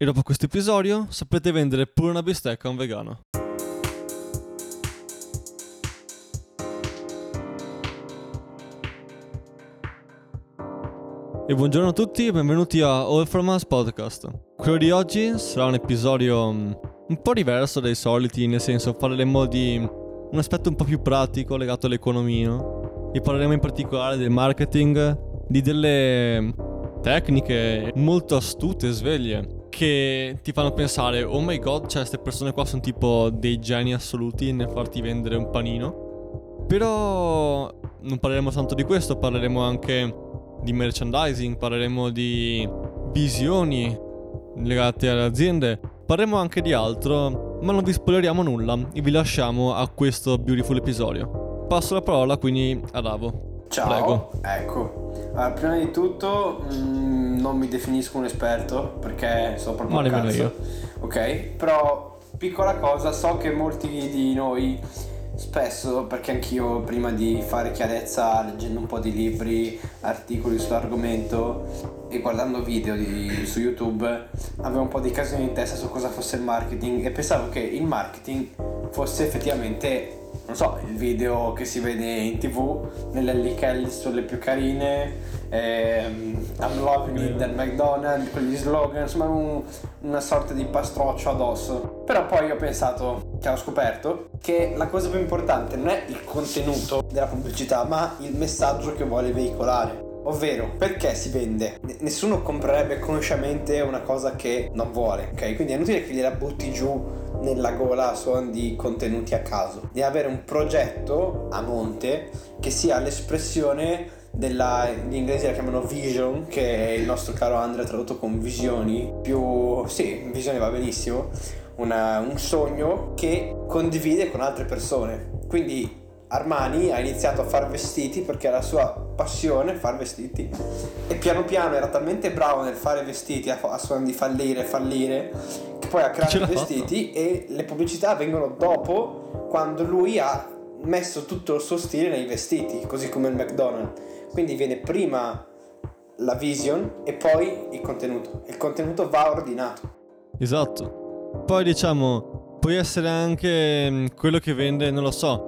E dopo questo episodio saprete vendere pure una bistecca a un vegano. E buongiorno a tutti e benvenuti a All From Us Podcast. Quello di oggi sarà un episodio mm, un po' diverso dai soliti, nel senso parleremo di un aspetto un po' più pratico legato all'economia e parleremo in particolare del marketing, di delle tecniche molto astute e sveglie che ti fanno pensare oh my god, cioè queste persone qua sono tipo dei geni assoluti nel farti vendere un panino. Però non parleremo tanto di questo, parleremo anche di merchandising, parleremo di visioni legate alle aziende, parleremo anche di altro, ma non vi spoileriamo nulla e vi lasciamo a questo beautiful episodio. Passo la parola quindi a Davo. Ciao, Prego. ecco. Allora, prima di tutto mm, non mi definisco un esperto perché so proprio Ma un nemmeno io. Ok, però piccola cosa, so che molti di noi spesso, perché anch'io prima di fare chiarezza leggendo un po' di libri, articoli sull'argomento e guardando video di- su YouTube, avevo un po' di casini in testa su cosa fosse il marketing e pensavo che il marketing fosse effettivamente non so, il video che si vede in tv, nelle Kelly sulle più carine, ehm, I'm loving it del McDonald's, quegli slogan, insomma un- una sorta di pastroccio addosso. Però poi ho pensato, che ho scoperto, che la cosa più importante non è il contenuto della pubblicità, ma il messaggio che vuole veicolare. Ovvero, perché si vende? Nessuno comprerebbe consciamente una cosa che non vuole, ok? Quindi è inutile che gliela butti giù nella gola suon di contenuti a caso. Devi avere un progetto a monte che sia l'espressione della, gli inglesi la chiamano vision, che il nostro caro Andrea ha tradotto con visioni, più, sì, visione va benissimo, una- un sogno che condivide con altre persone. Quindi Armani ha iniziato a fare vestiti perché era la sua passione fare vestiti e piano piano era talmente bravo nel fare vestiti a, a suon di fallire, fallire, che poi ha creato i vestiti e le pubblicità vengono dopo quando lui ha messo tutto il suo stile nei vestiti, così come il McDonald's. Quindi viene prima la vision e poi il contenuto. Il contenuto va ordinato. Esatto. Poi diciamo, puoi essere anche mm, quello che vende, non lo so,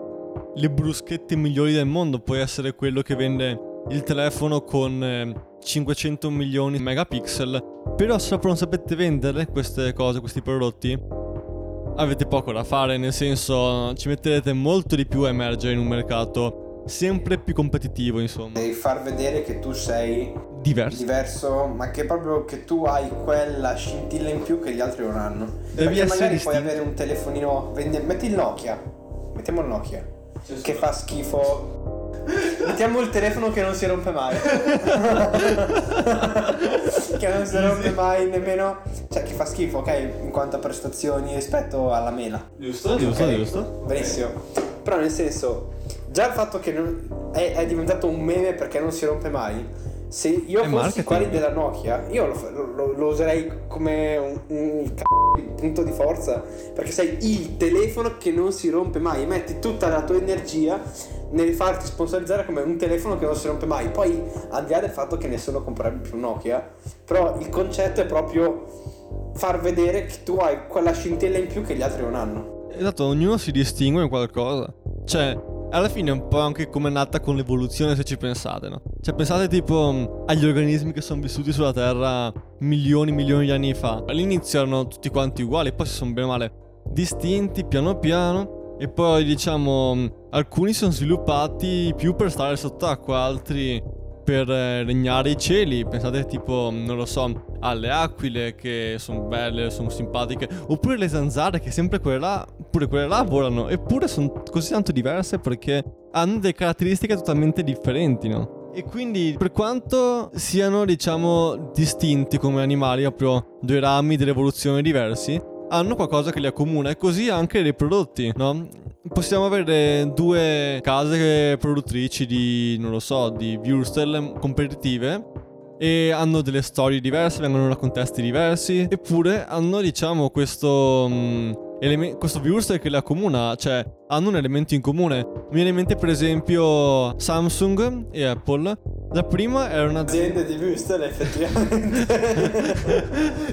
le bruschette migliori del mondo, puoi essere quello che vende il telefono con eh, 500 milioni di megapixel, però se proprio non sapete vendere queste cose, questi prodotti, avete poco da fare, nel senso ci metterete molto di più a emergere in un mercato sempre più competitivo, insomma. Devi far vedere che tu sei Diverso. diverso, ma che proprio che tu hai quella scintilla in più che gli altri non hanno. Devi Perché magari puoi avere un telefonino, metti il Nokia, mettiamo il Nokia, che fa schifo. Mettiamo il telefono che non si rompe mai. che non si rompe mai nemmeno, cioè che fa schifo, ok, in quanto a prestazioni rispetto alla mela. Giusto, giusto, Ok? giusto. Benissimo. Però nel senso, già il fatto che non- è, è diventato un meme perché non si rompe mai. Se io fossi quelli della Nokia, io lo, lo- lo userei come un, un c***o di punto di forza. Perché sei il telefono che non si rompe mai. Metti tutta la tua energia nel farti sponsorizzare come un telefono che non si rompe mai. Poi, al di là del fatto che nessuno comprerebbe più Nokia, però il concetto è proprio far vedere che tu hai quella scintilla in più che gli altri non hanno. Esatto, ognuno si distingue in qualcosa. Cioè, alla fine è un po' anche come è nata con l'evoluzione se ci pensate, no? Cioè, pensate tipo mh, agli organismi che sono vissuti sulla Terra milioni, milioni di anni fa. All'inizio erano tutti quanti uguali, poi si sono bene male distinti piano piano. E poi, diciamo, mh, alcuni sono sviluppati più per stare sott'acqua, altri per eh, regnare i cieli. Pensate tipo, non lo so, alle aquile che sono belle, sono simpatiche, oppure le zanzare che sempre quelle là, pure quelle là volano, eppure sono così tanto diverse perché hanno delle caratteristiche totalmente differenti, no? E quindi per quanto siano, diciamo, distinti come animali, proprio due rami dell'evoluzione diversi, hanno qualcosa che li accomuna e così anche dei prodotti, no? Possiamo avere due case produttrici di, non lo so, di Würstel competitive e hanno delle storie diverse, vengono da contesti diversi, eppure hanno, diciamo, questo... mm, eleme- questo Würstel che le accomuna, cioè hanno un elemento in comune. Mi viene in mente per esempio Samsung e Apple La prima era un'azienda di Bristol effettivamente.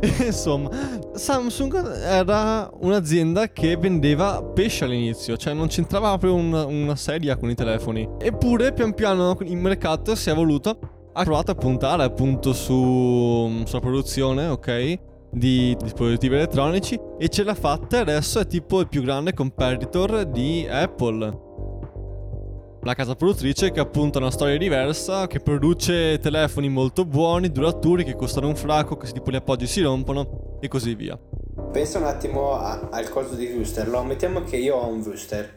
Insomma, Samsung era un'azienda che vendeva pesce all'inizio, cioè non c'entrava proprio una, una sedia con i telefoni. Eppure pian piano il mercato si è evoluto, ha provato a puntare appunto su, sulla produzione, ok? Di dispositivi elettronici e ce l'ha fatta e adesso è tipo il più grande competitor di Apple. La casa produttrice che appunto ha una storia diversa, che produce telefoni molto buoni, duraturi, che costano un fracco, che tipo li appoggi si rompono e così via. Pensa un attimo a- al coso di Wooster. Lo mettiamo che io ho un Wooster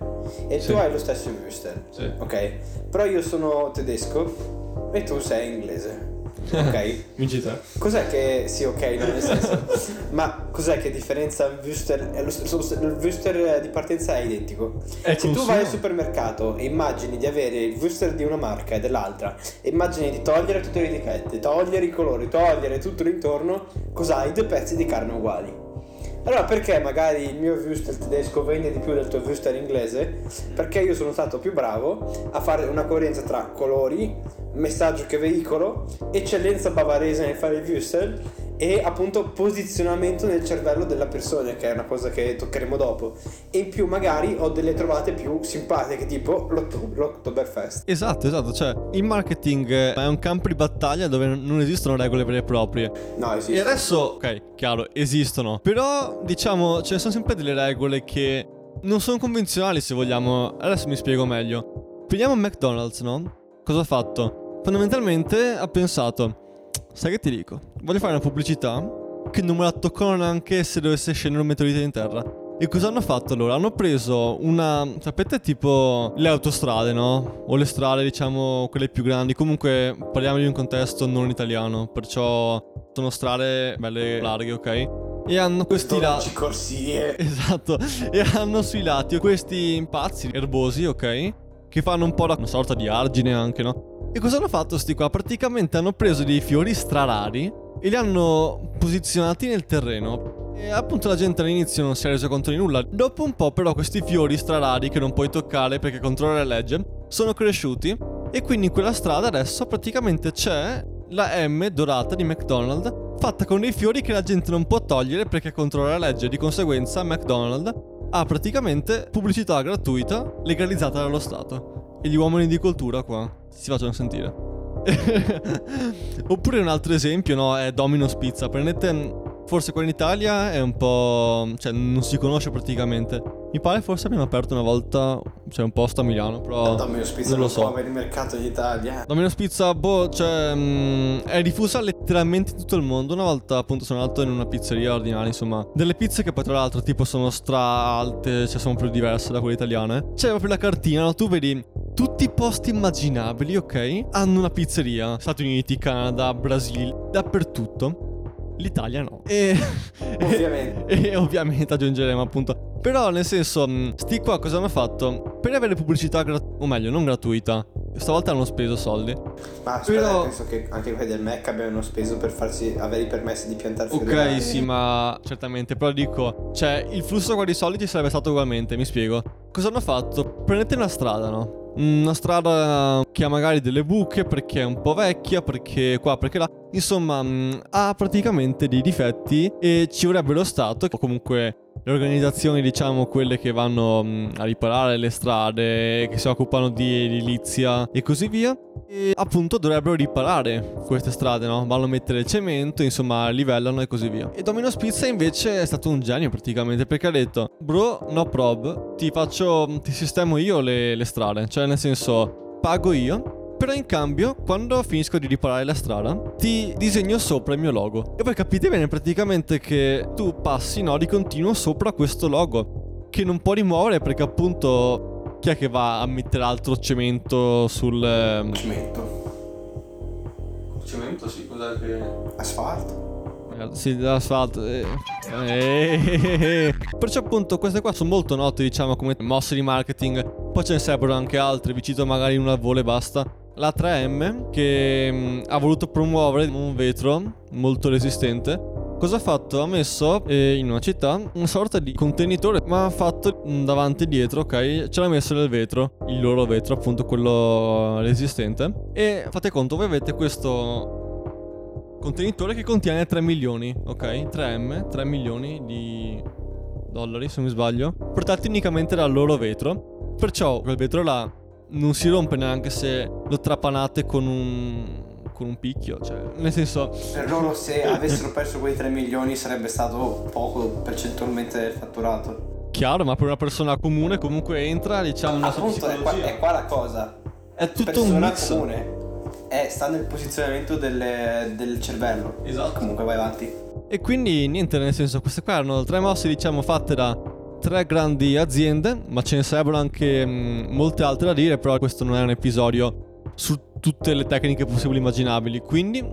e Sì. tu hai lo stesso Wooster. Sì. Ok? Però io sono tedesco e tu sei inglese. Ok? Vinci te. Cos'è che. Sì, ok, no, nel senso. ma cos'è che differenza il è lo st- Il Wooster di partenza è identico. È Se tu vai al supermercato e immagini di avere il Wooster di una marca e dell'altra, e immagini di togliere tutte le etichette, togliere i colori, togliere tutto l'intorno, cos'hai? Due pezzi di carne uguali. Allora perché magari il mio Wooster tedesco vende di più del tuo Wooster inglese? Perché io sono stato più bravo a fare una coerenza tra colori, messaggio che veicolo, eccellenza bavarese nel fare il Wooster e appunto posizionamento nel cervello della persona, che è una cosa che toccheremo dopo. E in più magari ho delle trovate più simpatiche, tipo l'Oktoberfest. Esatto, esatto, cioè il marketing è un campo di battaglia dove non esistono regole vere e proprie. No, esiste. E adesso, ok, chiaro, esistono. Però, diciamo, ce ne sono sempre delle regole che non sono convenzionali se vogliamo. Adesso mi spiego meglio. Prendiamo McDonald's, no? Cosa ha fatto? Fondamentalmente ha pensato, sai che ti dico? Voglio fare una pubblicità che non me la toccano neanche se dovesse scendere un meteorite in terra. E cosa hanno fatto allora? Hanno preso una. Sapete tipo le autostrade, no? O le strade, diciamo, quelle più grandi. Comunque parliamo di un contesto non italiano. Perciò sono strade belle larghe, ok? E hanno questi lati. 12 corsie. Esatto. E hanno sui lati questi impazzi erbosi, ok? Che fanno un po' da una sorta di argine anche, no? E cosa hanno fatto sti qua? Praticamente hanno preso dei fiori strarari e li hanno posizionati nel terreno. E appunto la gente all'inizio non si è resa conto di nulla. Dopo un po' però questi fiori strarari che non puoi toccare perché controlla la legge sono cresciuti e quindi in quella strada adesso praticamente c'è la M dorata di McDonald's fatta con dei fiori che la gente non può togliere perché controlla la legge. Di conseguenza McDonald's ha praticamente pubblicità gratuita legalizzata dallo Stato. E gli uomini di cultura qua si facciano sentire. Oppure un altro esempio, no, è Domino's Pizza. Prendete forse qua in Italia è un po'... cioè non si conosce praticamente. Mi pare forse abbiano aperto una volta, cioè un posto a Milano, però... Dammi spizzo, non lo so. avere il mercato in Italia. Domino's Pizza, boh, cioè, mh, è diffusa letteralmente in tutto il mondo. Una volta, appunto, sono andato in una pizzeria ordinaria, insomma. Delle pizze che poi, tra l'altro, tipo, sono stra alte, cioè, sono più diverse da quelle italiane. C'è proprio la cartina, no? Tu vedi tutti i posti immaginabili, ok? Hanno una pizzeria. Stati Uniti, Canada, Brasile, dappertutto. L'Italia no. E... Ovviamente. e ovviamente aggiungeremo appunto. Però nel senso, mh, sti qua cosa hanno fatto? Per avere pubblicità gratuita, o meglio, non gratuita. Stavolta hanno speso soldi. Ma aspetta, Però- penso che anche quelli del Mac abbiano speso per farsi avere i permessi di piantare fiori Ok, verdi. sì, ma certamente. Però dico, cioè, il flusso qua di soldi ci sarebbe stato ugualmente, mi spiego. Cosa hanno fatto? Prendete una strada, no? Una strada che ha magari delle buche perché è un po' vecchia, perché qua, perché là. Insomma, mh, ha praticamente dei difetti e ci vorrebbe lo Stato, o comunque le organizzazioni, diciamo, quelle che vanno mh, a riparare le strade, che si occupano di edilizia e così via. E appunto dovrebbero riparare queste strade, no? Vanno a mettere il cemento, insomma, livellano e così via. E Domino's Pizza invece è stato un genio praticamente perché ha detto: Bro, no prob, ti faccio. ti sistemo io le, le strade. Cioè, nel senso, pago io. Però in cambio, quando finisco di riparare la strada, ti disegno sopra il mio logo. E poi capite bene praticamente che tu passi, no, di continuo sopra questo logo. Che non può rimuovere perché appunto chi è che va a mettere altro cemento sul... ehm, Cemento. Cemento sì, cos'è che... Asfalto. Sì, l'asfalto. eh. Eh. Perciò appunto queste qua sono molto note, diciamo, come mosse di marketing. Poi ce ne sarebbero anche altre, vi cito magari una al volo e basta. La 3M che mh, ha voluto promuovere un vetro molto resistente cosa ha fatto? Ha messo eh, in una città una sorta di contenitore, ma ha fatto davanti e dietro, ok? Ce l'ha messo nel vetro, il loro vetro, appunto quello resistente. E fate conto, voi avete questo contenitore che contiene 3 milioni, ok? 3M, 3 milioni di dollari se non mi sbaglio, portati unicamente dal loro vetro. Perciò quel vetro là non si rompe neanche se lo trapanate con un con un picchio, cioè, nel senso... Per loro se avessero perso quei 3 milioni sarebbe stato poco percentualmente fatturato. Chiaro, ma per una persona comune comunque entra, diciamo, una sua Appunto, è qua, psicologia. è qua la cosa. È tutto persona un mix. comune è, sta nel posizionamento del, del cervello. Esatto. Comunque vai avanti. E quindi niente, nel senso, queste qua erano tre mosse, diciamo, fatte da tre grandi aziende, ma ce ne sarebbero anche mh, molte altre da dire, però questo non è un episodio su tutte le tecniche possibili e immaginabili. Quindi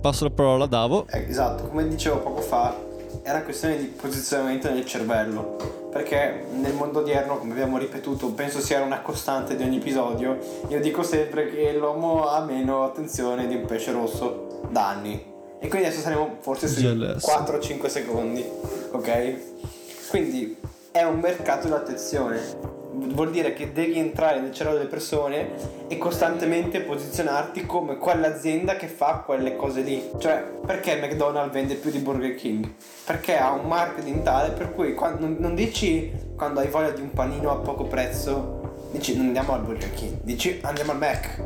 passo la parola a Davo. Eh, Esatto, come dicevo poco fa, è una questione di posizionamento nel cervello. Perché nel mondo odierno, come abbiamo ripetuto, penso sia una costante di ogni episodio. Io dico sempre che l'uomo ha meno attenzione di un pesce rosso da anni. E quindi adesso saremo forse sui GLS. 4-5 secondi, ok? Quindi è un mercato dell'attenzione. Vuol dire che devi entrare nel cervello delle persone e costantemente posizionarti come quell'azienda che fa quelle cose lì. Cioè, perché McDonald's vende più di Burger King? Perché ha un marketing tale per cui quando- non, dici quando hai voglia di un panino a poco prezzo, dici non andiamo al Burger King, dici andiamo al Mac.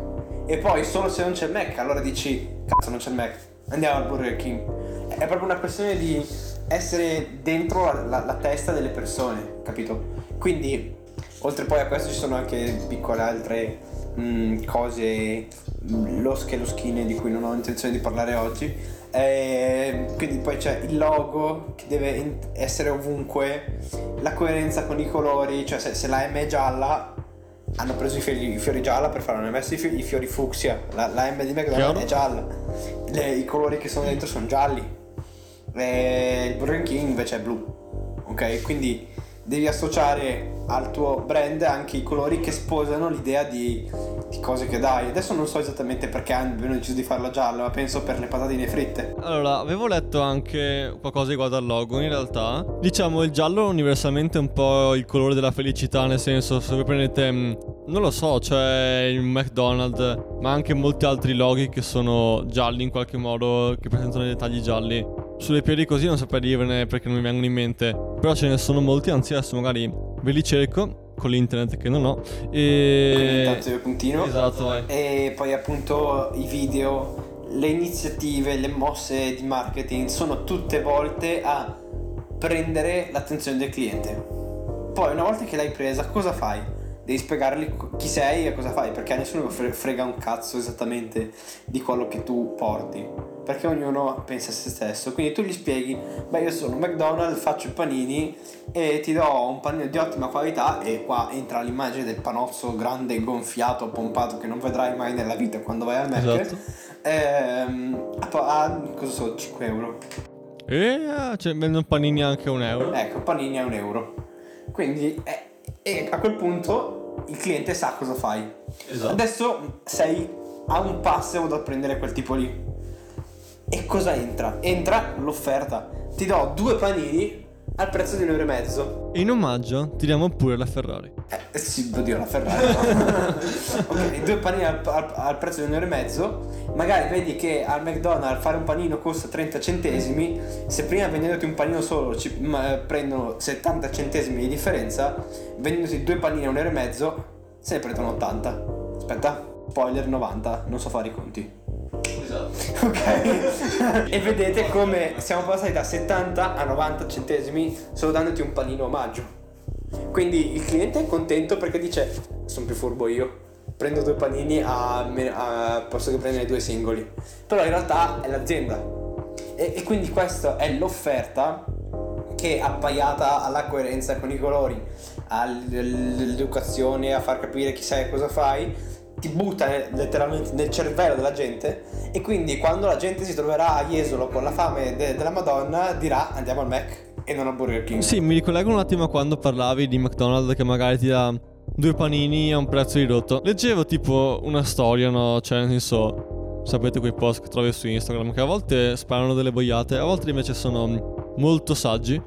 E poi solo se non c'è il Mac, allora dici cazzo non c'è il Mac, andiamo al Burger King. È proprio una questione di essere dentro la, la- la testa delle persone, capito? Quindi, oltre poi a questo ci sono anche piccole altre mm, cose losche e loschine di cui non ho intenzione di parlare oggi. Eh, quindi poi c'è il logo che deve essere ovunque, la coerenza con i colori, cioè se, se la M è gialla hanno preso i fiori, i fiori gialla per fare, hanno messo i, fi- i fiori fucsia, la, la M di McDonald's è gialla, Le- i colori che sono dentro sono gialli, e il Burger King invece è blu, ok? Quindi devi associare al tuo brand anche i colori che sposano l'idea di, di cose che dai. Adesso non so esattamente perché hanno deciso di farla gialla, ma penso per le patatine fritte. Allora, avevo letto anche qualcosa riguardo al logo. In realtà, diciamo, il giallo universalmente è un po' il colore della felicità. Nel senso, se voi prendete, mh, non lo so, cioè il McDonald's, ma anche molti altri loghi che sono gialli in qualche modo, che presentano dei dettagli gialli. Sulle piedi così non saprei dirvene perché non mi vengono in mente. Però ce ne sono molti, anzi adesso magari ve li cerco con l'internet che non ho. Quindi E... intanto io continuo. Esatto, vai. E poi appunto i video, le iniziative, le mosse di marketing sono tutte volte a prendere l'attenzione del cliente. Poi una volta che l'hai presa, cosa fai? Devi spiegargli chi sei e cosa fai, perché a nessuno fre- frega un cazzo esattamente di quello che tu porti. Perché ognuno pensa a se stesso. Quindi tu gli spieghi, beh io sono McDonald's, faccio i panini e ti do un panino di ottima qualità e qua entra l'immagine del panozzo grande, gonfiato, pompato che non vedrai mai nella vita quando vai al Mac. Esatto. Ehm, a, a- cosa so, 5 euro. E ah, cioè, vendono panini anche un euro. Ecco, panini a un euro. Quindi, eh, e a quel punto il cliente sa cosa fai. Esatto. Adesso sei a un passo da prendere quel tipo lì. E cosa entra? Entra l'offerta. Ti do due panini al prezzo di un euro e mezzo. E in omaggio tiriamo pure la Ferrari. Eh sì, oddio, la Ferrari. no? ok, due panini al, al- al prezzo di un euro e mezzo. Magari vedi che al McDonald's fare un panino costa 30 centesimi. Se prima vendendoti un panino solo ci ma, prendono 70 centesimi di differenza, vendendoti due panini a un euro e mezzo, se ne prendono 80. Aspetta, spoiler 90, non so fare i conti. Ok? e vedete come siamo passati da 70 a 90 centesimi solo dandoti un panino omaggio. Quindi il cliente è contento perché dice: Sono più furbo io. Prendo due panini a, a posto che prendere due singoli. Però in realtà è l'azienda. E, e quindi questa è l'offerta che appaiata alla coerenza con i colori, all'educazione, a far capire chi sei e cosa fai, ti butta letteralmente nel cervello della gente e quindi quando la gente si troverà a Jesolo con la fame de- della Madonna dirà andiamo al Mac e non al Burger King. Sì, mi ricollego un attimo a quando parlavi di McDonald's che magari ti dà due panini a un prezzo ridotto. Leggevo tipo una storia, no? Cioè, nel senso, Sapete quei post che trovi su Instagram che a volte sparano delle boiate, a volte invece sono molto saggi.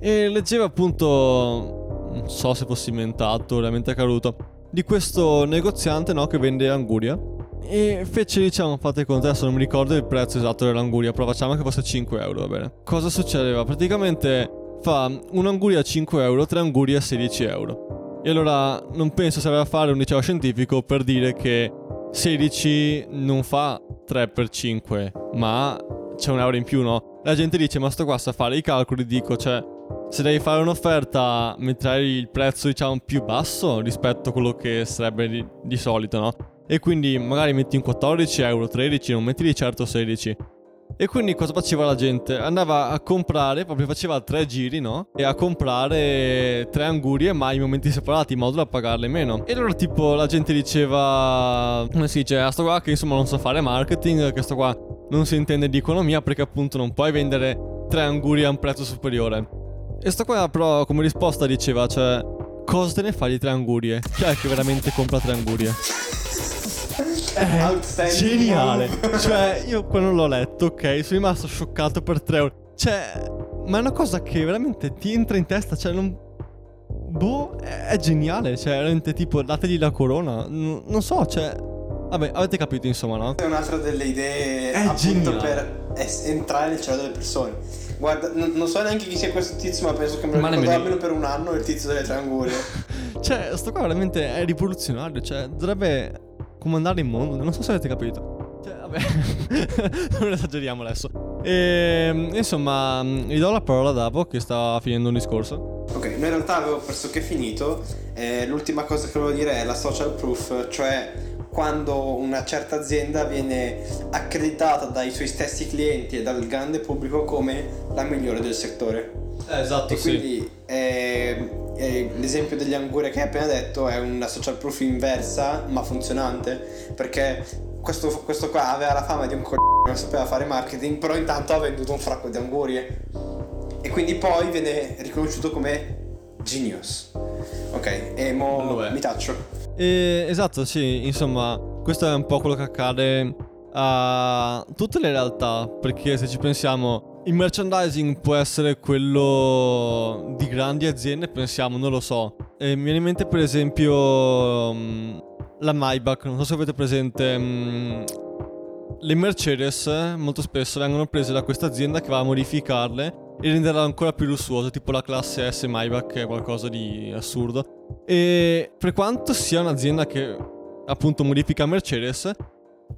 E leggeva appunto, non so se fossi inventato, veramente caruto, di questo negoziante no, che vende anguria. E fece, diciamo, fate conto, adesso non mi ricordo il prezzo esatto dell'anguria, però facciamo che fosse 5 euro, va bene. Cosa succedeva? Praticamente fa un'anguria a 5 euro, tre angurie a 16 euro. E allora non penso serve a fare un liceo scientifico per dire che 16 non fa 3 per 5, ma c'è un euro in più, no? La gente dice, ma sto qua a fare i calcoli, dico, cioè, se devi fare un'offerta metterai il prezzo, diciamo, più basso rispetto a quello che sarebbe di, di solito, no? E quindi magari metti un 14 euro, 13, non metti di certo 16. E quindi cosa faceva la gente? Andava a comprare, proprio faceva tre giri, no? E a comprare tre angurie, ma in momenti separati, in modo da pagarle meno. E allora tipo la gente diceva, come si dice, a sto qua che insomma non so fare marketing, che sto qua non si intende di economia perché appunto non puoi vendere tre angurie a un prezzo superiore. E sto qua però come risposta diceva, cioè, cosa te ne fai di tre angurie? Chi è che veramente compra tre angurie? È geniale. cioè, io quando l'ho letto, ok, sono rimasto scioccato per 3 ore. Cioè, ma è una cosa che veramente ti entra in testa, cioè non... Boh, è, è geniale, cioè, veramente tipo, dategli la corona. N- non so, cioè... Vabbè, avete capito insomma, no? È un'altra delle idee È appunto geniale. per es- entrare nel cervello delle persone. Guarda, n- non so neanche chi sia questo tizio, ma penso che me lo Ma ricordo almeno per un anno il tizio delle tre angurie. Cioè, sto qua veramente è rivoluzionario, cioè, dovrebbe comandare il mondo. Non so se avete capito. Cioè, vabbè, non esageriamo adesso. E, insomma, gli do la parola a Davo che sta finendo un discorso. Ok, noi in realtà avevo pressoché finito. Eh, l'ultima cosa che volevo dire è la social proof, cioè quando una certa azienda viene accreditata dai suoi stessi clienti e dal grande pubblico come la migliore del settore. Eh, esatto, E quindi eh, eh, l'esempio degli angurie che hai appena detto è una social proof inversa ma funzionante perché questo, questo qua aveva la fama di un che non sapeva fare marketing però intanto ha venduto un fracco di angurie. E quindi poi viene riconosciuto come genius. Ok e mo mi taccio E, esatto, sì, insomma, questo è un po' quello che accade a tutte le realtà, perché se ci pensiamo, il merchandising può essere quello di grandi aziende, pensiamo, non lo so. E mi viene in mente per esempio mm, la Maybach, non so se avete presente... mm, le Mercedes molto spesso vengono prese da questa azienda che va a modificarle e renderle ancora più lussuose, tipo la classe S Maybach, che è qualcosa di assurdo. E per quanto sia un'azienda che appunto modifica Mercedes,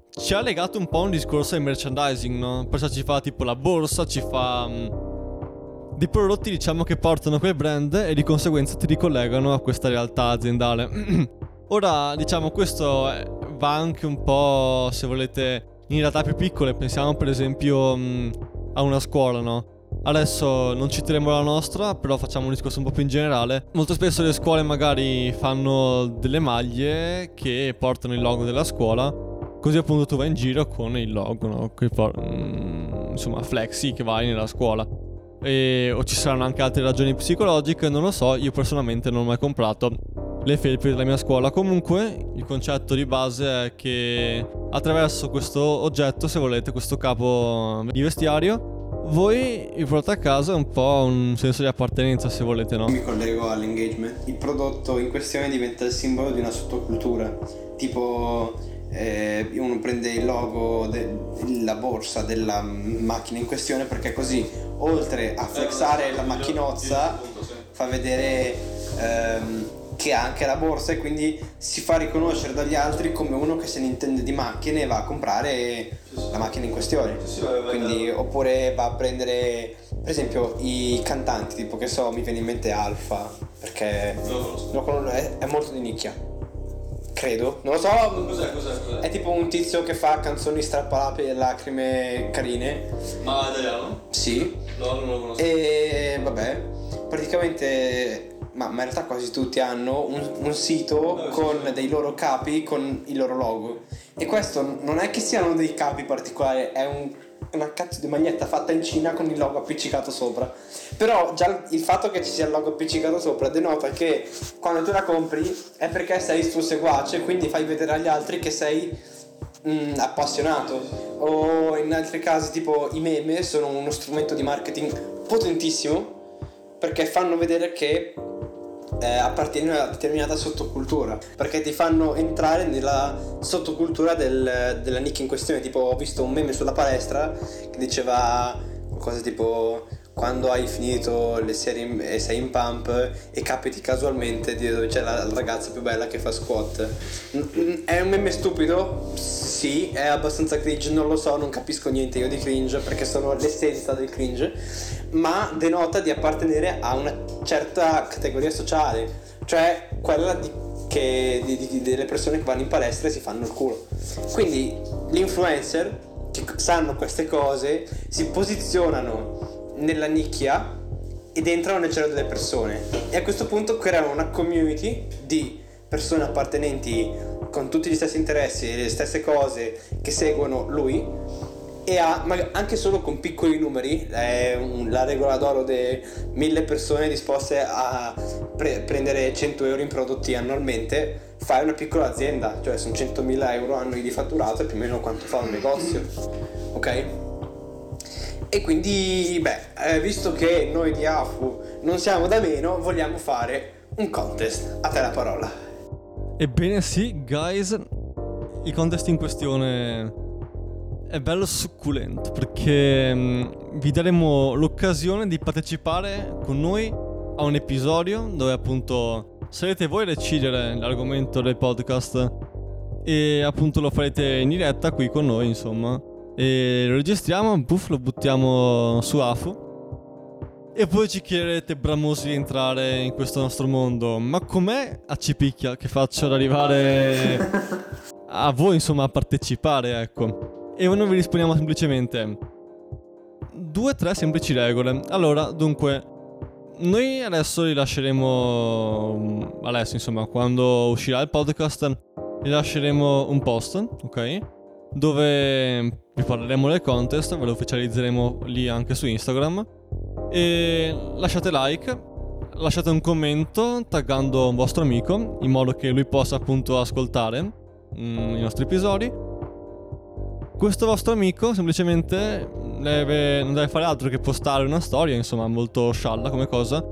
ci ha legato un po' un discorso di merchandising, no? Perciò ci fa tipo la borsa, ci fa mm, dei prodotti diciamo che portano quel brand e di conseguenza ti ricollegano a questa realtà aziendale. Ora, diciamo, questo va anche un po', se volete, in realtà più piccole. Pensiamo per esempio mm, a una scuola, no? Adesso non citeremo la nostra, però facciamo un discorso un po' più in generale. Molto spesso le scuole magari fanno delle maglie che portano il logo della scuola, così appunto tu vai in giro con il logo, no? Por- mm, insomma, flexi che vai nella scuola. E- o ci saranno anche altre ragioni psicologiche, non lo so, io personalmente non ho mai comprato le felpe della mia scuola. Comunque, il concetto di base è che attraverso questo oggetto, se volete, questo capo di vestiario, voi vi portate a casa un po' un senso di appartenenza, se volete, no? mi collego all'engagement il prodotto in questione diventa il simbolo di una sottocultura tipo eh, uno prende il logo della borsa della macchina in questione perché così oltre a flexare la macchinozza fa vedere ehm, che ha anche la borsa e quindi si fa riconoscere dagli altri come uno che se ne intende di macchine e va a comprare la macchina in questione. Quindi, oppure va a prendere, per esempio, i cantanti, tipo che so, mi viene in mente Alfa, perché lo conosco, è, è molto di nicchia. Credo, non lo so. Cos'è, cos'è, cos'è? È tipo un tizio che fa canzoni strappalapi e lacrime carine. Ma italiano? Sì. No, non lo conosco. E vabbè, praticamente, ma, in realtà quasi tutti hanno un, un sito con dei loro capi con il loro logo. E questo non è che siano dei capi particolari, è un- una cazzo di maglietta fatta in Cina con il logo appiccicato sopra. Però già il fatto che ci sia il logo appiccicato sopra denota che quando tu la compri è perché sei suo seguace, quindi fai vedere agli altri che sei mm, appassionato o in altri casi tipo i meme sono uno strumento di marketing potentissimo perché fanno vedere che eh, appartieni a una determinata sottocultura perché ti fanno entrare nella sottocultura del, della nicchia in questione. Tipo ho visto un meme sulla palestra che diceva qualcosa tipo quando hai finito le serie e sei in pump e capiti casualmente di dove c'è la ragazza più bella che fa squat. È un meme stupido? Sì, è abbastanza cringe, non lo so, non capisco niente io di cringe perché sono l'essenza del cringe, ma denota di appartenere a una certa categoria sociale, cioè quella di, che, di, di, delle persone che vanno in palestra e si fanno il culo. Quindi l'influencer che sanno queste cose si posizionano nella nicchia ed entrano nel cervello delle persone e a questo punto creano una community di persone appartenenti con tutti gli stessi interessi e le stesse cose che seguono lui e ha anche solo con piccoli numeri è la regola d'oro di mille persone disposte a pre- prendere 100 euro in prodotti annualmente fai una piccola azienda cioè sono 100.000 euro annui di fatturato e più o meno quanto fa un negozio ok? E quindi, beh, eh, visto che noi di AFU non siamo da meno, vogliamo fare un contest. A te la parola. Ebbene sì, guys, il contest in questione è bello succulento perché um, vi daremo l'occasione di partecipare con noi a un episodio dove appunto sarete voi a decidere l'argomento del podcast e appunto lo farete in diretta qui con noi, insomma. E lo registriamo, puff, lo buttiamo su AFU. E poi ci chiederete bramosi di entrare in questo nostro mondo. Ma com'è a Cipicchia che faccio ad arrivare a voi, insomma, a partecipare, ecco. E noi vi rispondiamo semplicemente due o tre semplici regole. Allora, dunque, noi adesso vi lasceremo. Adesso, insomma, quando uscirà il podcast, vi lasceremo un post, ok? Dove vi parleremo del contest, ve lo ufficializzeremo lì anche su Instagram. E lasciate like, lasciate un commento taggando un vostro amico in modo che lui possa appunto ascoltare mm, i nostri episodi. Questo vostro amico semplicemente deve, non deve fare altro che postare una storia, insomma, molto scialla come cosa.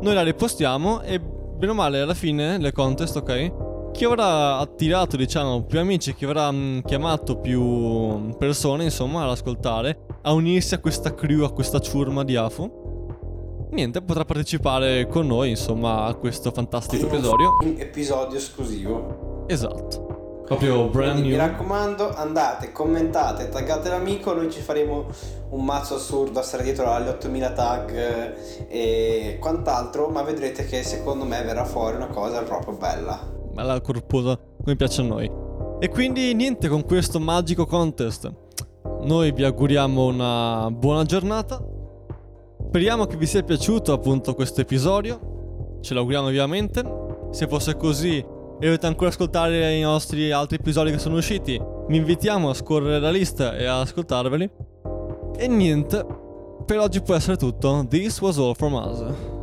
Noi la ripostiamo e bene o male alla fine del contest, ok? Chi avrà attirato, diciamo, più amici, chi avrà mh, mm, chiamato più persone, insomma, ad ascoltare, a unirsi a questa crew, a questa ciurma di AFU, niente, potrà partecipare con noi, insomma, a questo fantastico episodio. Un episodio esclusivo. Esatto. Proprio brand new. Mi raccomando, andate, commentate, taggate l'amico, noi ci faremo un mazzo assurdo a stare dietro alle 8000 tag eh, e quant'altro, ma vedrete che secondo me verrà fuori una cosa proprio bella bella corposa come piace a noi. E quindi niente con questo magico contest. Noi vi auguriamo una buona giornata. Speriamo che vi sia piaciuto appunto questo episodio. Ce l'auguriamo ovviamente. Se fosse così e dovete ancora ascoltare i nostri altri episodi che sono usciti, vi invitiamo a scorrere la lista e a ascoltarveli. E niente, per oggi può essere tutto. This was all from us.